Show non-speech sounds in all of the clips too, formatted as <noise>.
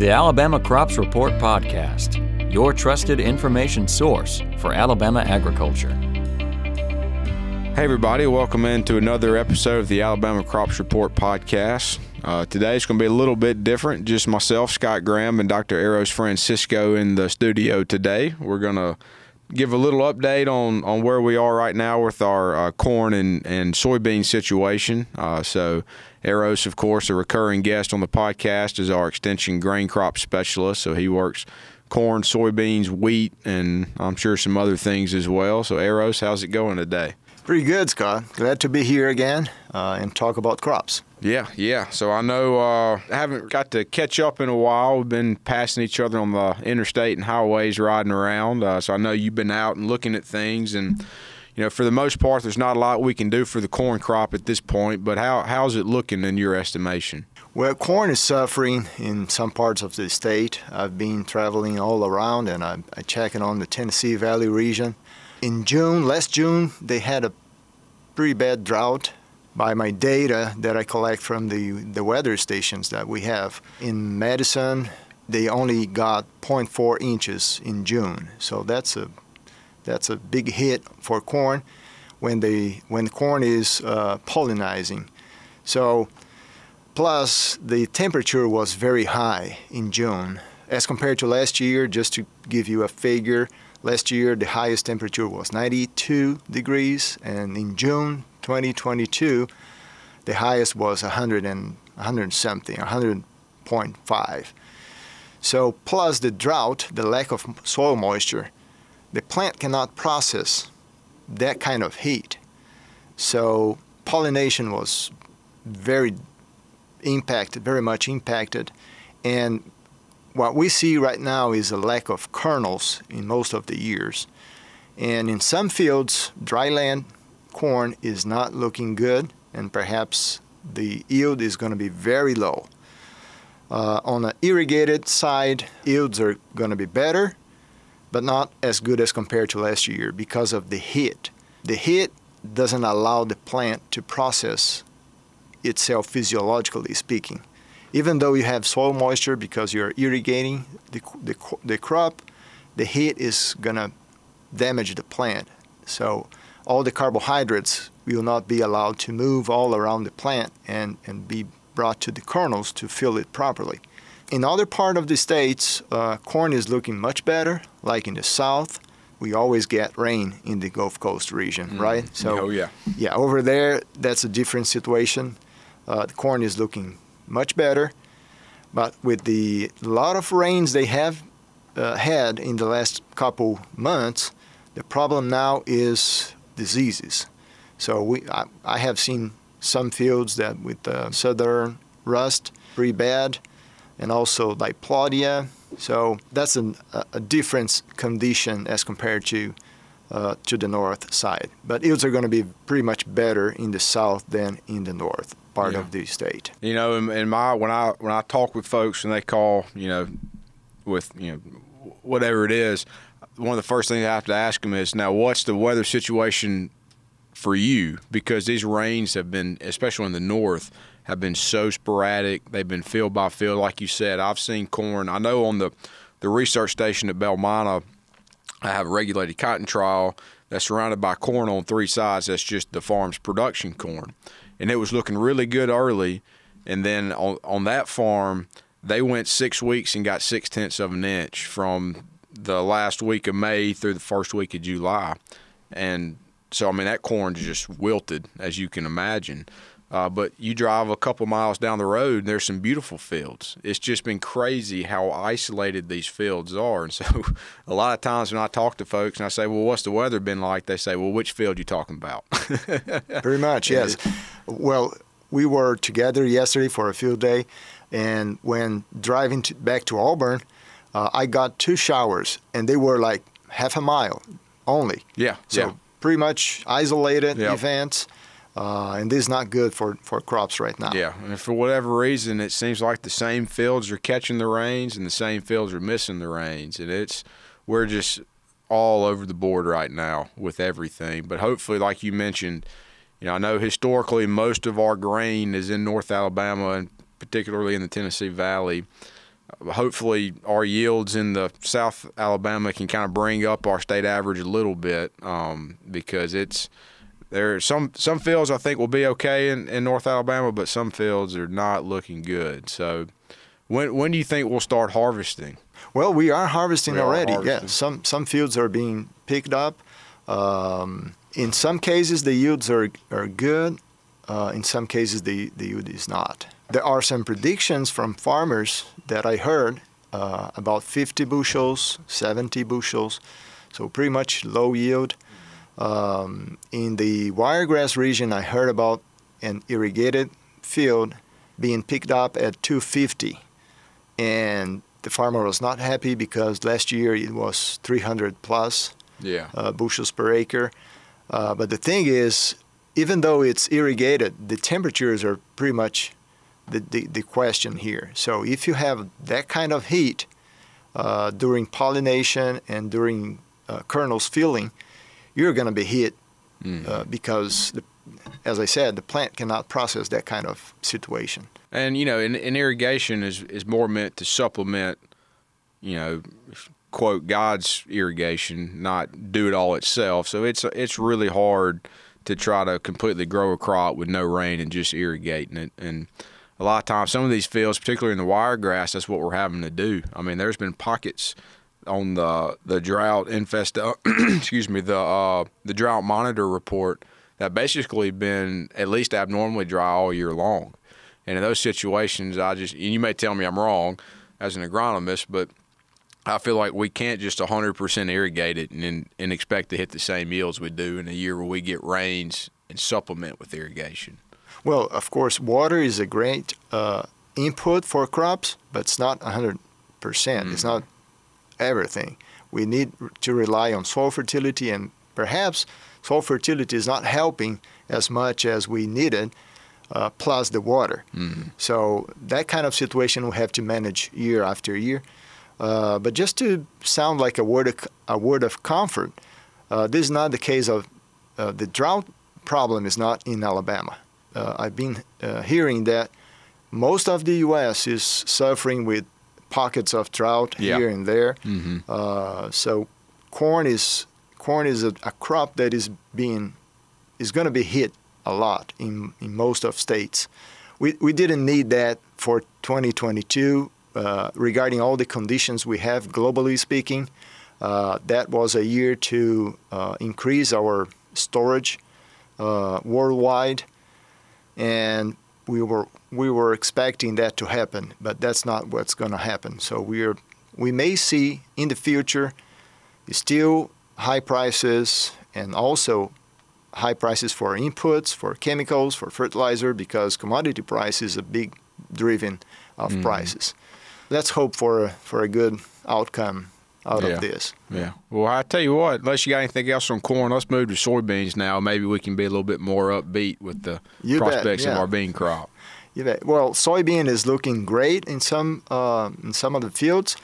The Alabama Crops Report Podcast, your trusted information source for Alabama agriculture. Hey, everybody, welcome into another episode of the Alabama Crops Report Podcast. Uh, today is going to be a little bit different. Just myself, Scott Graham, and Dr. Eros Francisco in the studio today. We're going to give a little update on, on where we are right now with our uh, corn and, and soybean situation. Uh, so, Eros, of course, a recurring guest on the podcast, is our extension grain crop specialist. So, he works corn, soybeans, wheat, and I'm sure some other things as well. So, Eros, how's it going today? Pretty good, Scott. Glad to be here again uh, and talk about crops. Yeah, yeah. So I know uh, I haven't got to catch up in a while. We've been passing each other on the interstate and highways riding around. Uh, so I know you've been out and looking at things and. You know, for the most part, there's not a lot we can do for the corn crop at this point. But how how's it looking in your estimation? Well, corn is suffering in some parts of the state. I've been traveling all around, and I'm, I'm checking on the Tennessee Valley region. In June, last June, they had a pretty bad drought by my data that I collect from the, the weather stations that we have. In Madison, they only got 0.4 inches in June. So that's a that's a big hit for corn when they when corn is uh, pollinizing. So plus the temperature was very high in June as compared to last year. Just to give you a figure, last year the highest temperature was 92 degrees, and in June 2022, the highest was 100 and 100 something, 100.5. So plus the drought, the lack of soil moisture, the plant cannot process that kind of heat. So pollination was very impacted, very much impacted, and what we see right now is a lack of kernels in most of the years. And in some fields, dry land corn is not looking good, and perhaps the yield is going to be very low. Uh, on the irrigated side, yields are going to be better, but not as good as compared to last year because of the heat. The heat doesn't allow the plant to process itself physiologically speaking. Even though you have soil moisture because you're irrigating the, the, the crop, the heat is going to damage the plant. So all the carbohydrates will not be allowed to move all around the plant and, and be brought to the kernels to fill it properly. In other part of the states, uh, corn is looking much better, like in the south. We always get rain in the Gulf Coast region, mm. right? So, oh yeah, yeah. Over there, that's a different situation. Uh, the corn is looking much better, but with the lot of rains they have uh, had in the last couple months, the problem now is diseases. So we, I, I have seen some fields that with uh, southern rust pretty bad, and also diplodia. So that's an, a different condition as compared to uh, to the north side. But yields are going to be pretty much better in the south than in the north part yeah. of the state. You know, in, in, my when I when I talk with folks and they call, you know, with you know whatever it is, one of the first things I have to ask them is now what's the weather situation for you because these rains have been, especially in the north, have been so sporadic. They've been field by field, like you said. I've seen corn. I know on the the research station at Belle Mina, I have a regulated cotton trial that's surrounded by corn on three sides. That's just the farm's production corn, and it was looking really good early. And then on on that farm, they went six weeks and got six tenths of an inch from the last week of May through the first week of July, and so I mean that corn just wilted, as you can imagine. Uh, but you drive a couple miles down the road, and there's some beautiful fields. It's just been crazy how isolated these fields are. And <laughs> so, a lot of times when I talk to folks and I say, "Well, what's the weather been like?" They say, "Well, which field you talking about?" <laughs> Very much, yes. Well, we were together yesterday for a field day, and when driving to, back to Auburn, uh, I got two showers, and they were like half a mile only. Yeah. So yeah. pretty much isolated yep. events. Uh, and this is not good for, for crops right now. Yeah, and for whatever reason, it seems like the same fields are catching the rains and the same fields are missing the rains, and it's we're just all over the board right now with everything. But hopefully, like you mentioned, you know, I know historically most of our grain is in North Alabama and particularly in the Tennessee Valley hopefully our yields in the South Alabama can kind of bring up our state average a little bit um, because it's there are some some fields I think will be okay in, in North Alabama, but some fields are not looking good. So when when do you think we'll start harvesting? Well, we are harvesting We are already. harvesting. Yeah, some some fields are being picked up. Um, in some cases, the yields are are good. Uh, in some cases, the the yield is not. There are some predictions from farmers that I heard uh, about 50 bushels, 70 bushels, so pretty much low yield. Um, in the wiregrass region, I heard about an irrigated field being picked up at 250 and the farmer was not happy because last year it was 300 plus Yeah. uh, bushels per acre. Uh, but the thing is, even though it's irrigated, the temperatures are pretty much the, the, the question here. So if you have that kind of heat uh, during pollination and during uh, kernels filling, you're going to be hit uh, because, the, as I said, the plant cannot process that kind of situation. And you know, in, in irrigation is is more meant to supplement, you know, quote God's irrigation, not do it all itself. So it's it's really hard to try to completely grow a crop with no rain and just irrigating it. And a lot of times, some of these fields, particularly in the wiregrass, that's what we're having to do. I mean, there's been pockets on the the drought infest, <clears throat> excuse me, the uh, the drought monitor report that basically been at least abnormally dry all year long. And in those situations, I just, and you may tell me I'm wrong as an agronomist, but I feel like we can't just 100% irrigate it and, and expect to hit the same yields we do in a year where we get rains and supplement with irrigation. Well, of course, water is a great uh, input for crops, but it's not 100%. It's not everything. We need to rely on soil fertility, and perhaps soil fertility is not helping as much as we needed, uh, plus the water. So that kind of situation we have to manage year after year. Uh, but just to sound like a word of, a word of comfort, uh, this is not the case of uh, the drought problem is not in Alabama. Uh, I've been uh, hearing that most of the U.S. is suffering with pockets of drought Yeah. here and there. Mm-hmm. Uh, so corn is corn is a, a crop that is being is going to be hit a lot in, in most of states. We, we didn't need that for 2022 uh, regarding all the conditions we have globally speaking. Uh, that was a year to uh, increase our storage uh, worldwide, and we were we were expecting that to happen, but that's not what's going to happen. So we are we may see in the future still high prices and also high prices for inputs, for chemicals, for fertilizer, because commodity price is a big driven of mm. prices. Let's hope for for a good outcome out Yeah. of this. Yeah. Well, I tell you what, unless you got anything else on corn, let's move to soybeans now. Maybe we can be a little bit more upbeat with the You bet, prospects of our bean crop. Yeah, but- well, soybean is looking great in some uh, in some of the fields.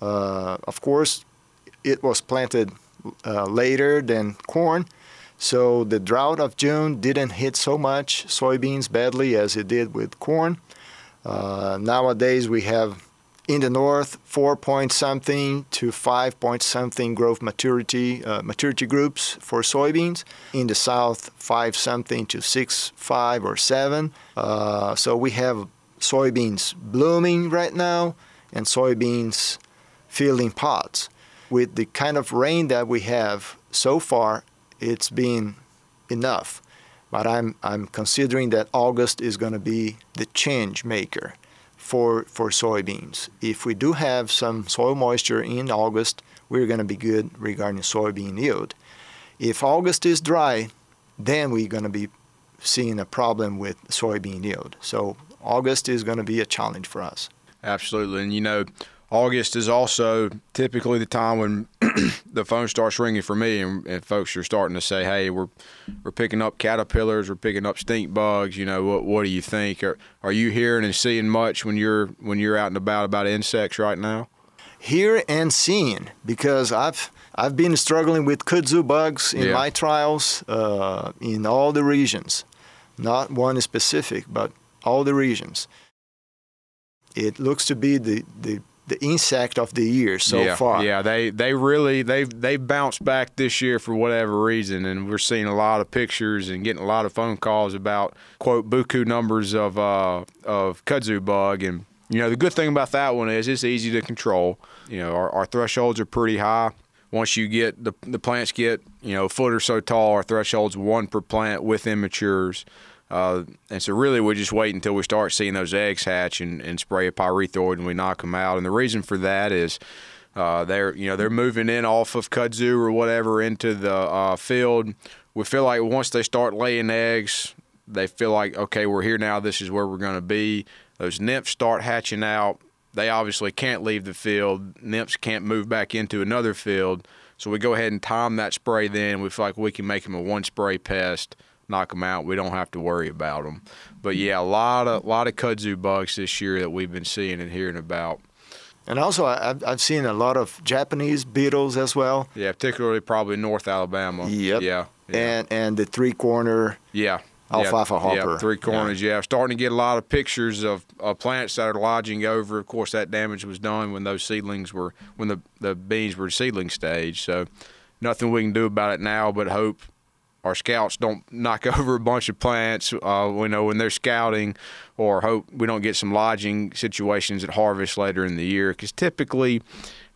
Uh, of course, it was planted uh, later than corn, so the drought of June didn't hit so much soybeans badly as it did with corn. Uh, nowadays, we have in the north four point something to five point something growth maturity uh, maturity groups for soybeans. In the south, five something to six five or seven. Uh, so we have soybeans blooming right now and soybeans filling pods. With the kind of rain that we have so far, it's been enough. But I'm I'm considering that August is going to be the change maker for for soybeans. If we do have some soil moisture in August, we're going to be good regarding soybean yield. If August is dry, then we're going to be seeing a problem with soybean yield. So August is going to be a challenge for us. Absolutely. And you know, August is also typically the time when <clears throat> the phone starts ringing for me and, and folks are starting to say, Hey, we're we're picking up caterpillars, we're picking up stink bugs, you know, what what do you think? Are are you hearing and seeing much when you're when you're out and about about insects right now? Here and seeing because I've I've been struggling with kudzu bugs in Yeah. my trials uh, in all the regions, not one specific, but all the regions. It looks to be the, the the insect of the year so yeah, far. Yeah, they they really they they bounced back this year for whatever reason, and we're seeing a lot of pictures and getting a lot of phone calls about quote buku numbers of uh, of kudzu bug, and you know the good thing about that one is it's easy to control. You know our, our thresholds are pretty high. Once you get the the plants get you know a foot or so tall, our threshold's one per plant with immatures. Uh, and so really we just wait until we start seeing those eggs hatch and, and spray a pyrethroid and we knock them out. And the reason for that is uh, they're you know they're moving in off of kudzu or whatever into the uh, field. We feel like once they start laying eggs, they feel like okay we're here now. This is where we're going to be. Those nymphs start hatching out. They obviously can't leave the field. Nymphs can't move back into another field. So we go ahead and time that spray. Then we feel like we can make them a one spray pest knock them out. We don't have to worry about them. But yeah, a lot of lot of kudzu bugs this year that we've been seeing and hearing about. And also, I've, I've seen a lot of Japanese beetles as well. Yeah, particularly probably North Alabama. Yep. Yeah. yeah. And and the three corner. Yeah. Alfalfa yeah, hopper. Yeah, three corners. Yeah. yeah. starting to get a lot of pictures of, of plants that are lodging over. Of course, that damage was done when those seedlings were when the the beans were seedling stage. So, nothing we can do about it now, but hope our scouts don't knock <laughs> over a bunch of plants. Uh, we know when they're scouting, or hope we don't get some lodging situations at harvest later in the year. Because typically,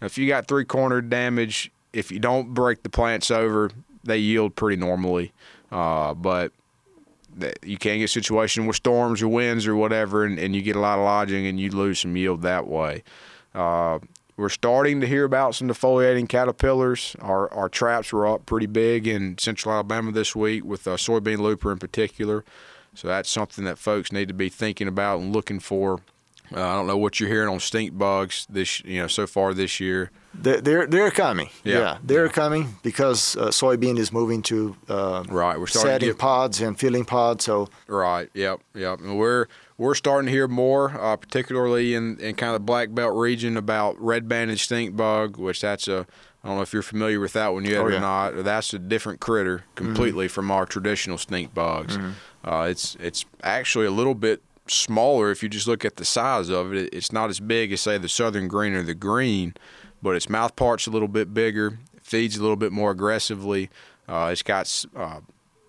if you got three cornered damage, if you don't break the plants over, they yield pretty normally. Uh, but you can get a situation with storms or winds or whatever, and, and, you get a lot of lodging and you lose some yield that way. Uh, we're starting to hear about some defoliating caterpillars. Our, our traps were up pretty big in central Alabama this week with a soybean looper in particular. So that's something that folks need to be thinking about and looking for. Uh, I don't know what you're hearing on stink bugs this, you know, so far this year. They're they're coming. Yeah, yeah they're yeah. coming because uh, soybean is moving to uh, right. We're starting setting get, pods and filling pods. So right. Yep. Yep. And we're we're starting to hear more, uh, particularly in, in kind of the black belt region, about red banded stink bug, which that's a I don't know if you're familiar with that one yet oh, yeah. or not. That's a different critter completely mm-hmm. from our traditional stink bugs. Mm-hmm. Uh, it's it's actually a little bit smaller if you just look at the size of it. It's not as big as say the southern green or the green, but its mouth part's a little bit bigger. It feeds a little bit more aggressively. Uh, it's got uh,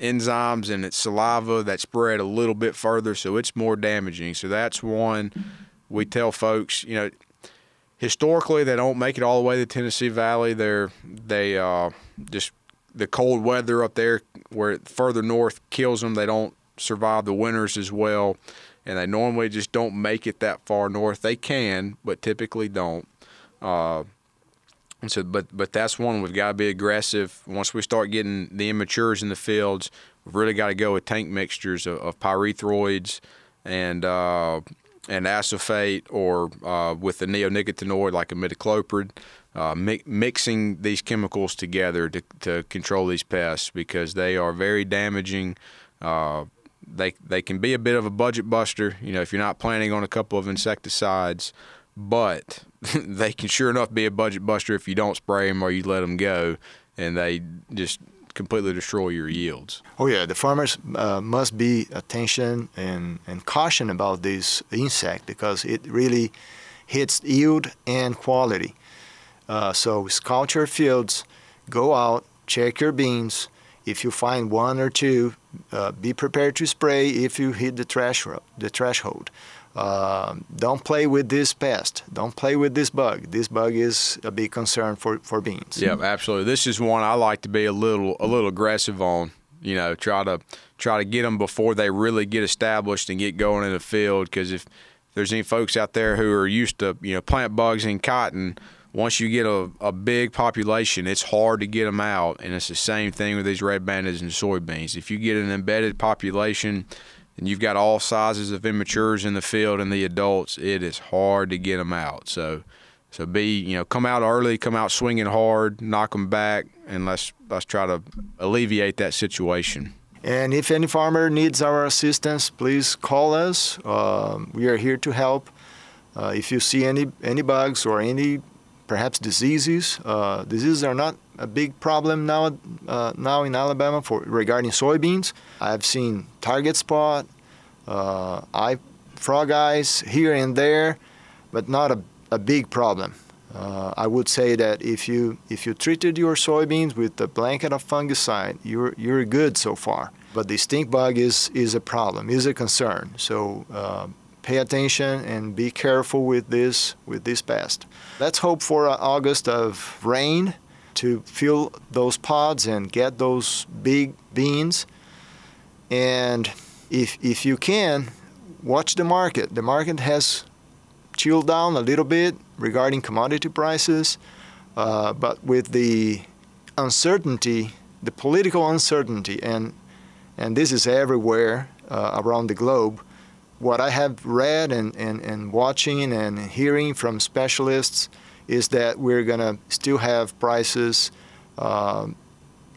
enzymes in its saliva that spread a little bit further, so it's more damaging. So that's one we tell folks, you know, historically they don't make it all the way to the Tennessee Valley. They're they uh, just the cold weather up there where further north kills them. They don't survive the winters as well, and they normally just don't make it that far north. They can, but typically don't. Uh, and so, but but that's one we've got to be aggressive. Once we start getting the immatures in the fields, we've really got to go with tank mixtures of, of pyrethroids and uh, and acephate, or uh, with the neonicotinoid like imidacloprid. Uh, mi- mixing these chemicals together to, to control these pests because they are very damaging. Uh, they they can be a bit of a budget buster. You know, if you're not planning on a couple of insecticides, but <laughs> they can sure enough be a budget buster if you don't spray them or you let them go, and they just completely destroy your yields. Oh yeah, the farmers uh, must be attention and, and caution about this insect because it really hits yield and quality. Uh, so scout your fields, go out, check your beans. If you find one or two, uh, be prepared to spray if you hit the threshold. The threshold. Uh, don't play with this pest. Don't play with this bug. This bug is a big concern for, for beans. Yeah, absolutely. This is one I like to be a little a little aggressive on. You know, try to try to get them before they really get established and get going in the field. Because if there's any folks out there who are used to you know plant bugs in cotton, once you get a, a big population, it's hard to get them out. And it's the same thing with these red bandits and soybeans. If you get an embedded population and you've got all sizes of immatures in the field and the adults, it is hard to get them out. So, so be you know come out early, come out swinging hard, knock them back, and let's let's try to alleviate that situation. And if any farmer needs our assistance, please call us. Uh, we are here to help. Uh, if you see any any bugs or any perhaps diseases, uh, diseases are not a big problem now uh, now in Alabama for regarding soybeans. I've seen target spot, uh, eye, frog eyes here and there, but not a, a big problem. Uh, I would say that if you if you treated your soybeans with a blanket of fungicide, you're you're good so far. But the stink bug is is a problem, is a concern. So uh, pay attention and be careful with this with this pest. Let's hope for uh, August of rain to fill those pods and get those big beans. And if if you can, watch the market. The market has chilled down a little bit regarding commodity prices, uh, but with the uncertainty, the political uncertainty, and and this is everywhere uh, around the globe. What I have read and, and, and watching and hearing from specialists is that we're going to still have prices uh,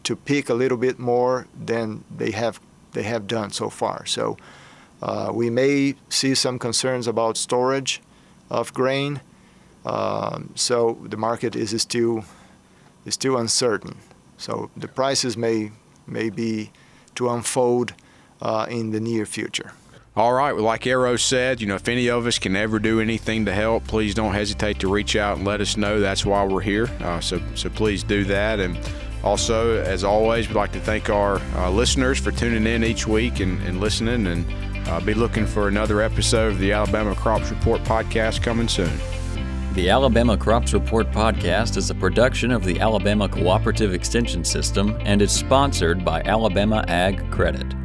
to peak a little bit more than they have they have done so far. So uh, we may see some concerns about storage of grain. Um, so the market is still is still uncertain. So the prices may may be to unfold uh, in the near future. All right. Well, like Eros said, you know, if any of us can ever do anything to help, please don't hesitate to reach out and let us know. That's why we're here. Uh, so, so please do that. And also, as always, we'd like to thank our uh, listeners for tuning in each week and, and listening. And uh, be looking for another episode of the Alabama Crops Report podcast coming soon. The Alabama Crops Report podcast is a production of the Alabama Cooperative Extension System and is sponsored by Alabama Ag Credit.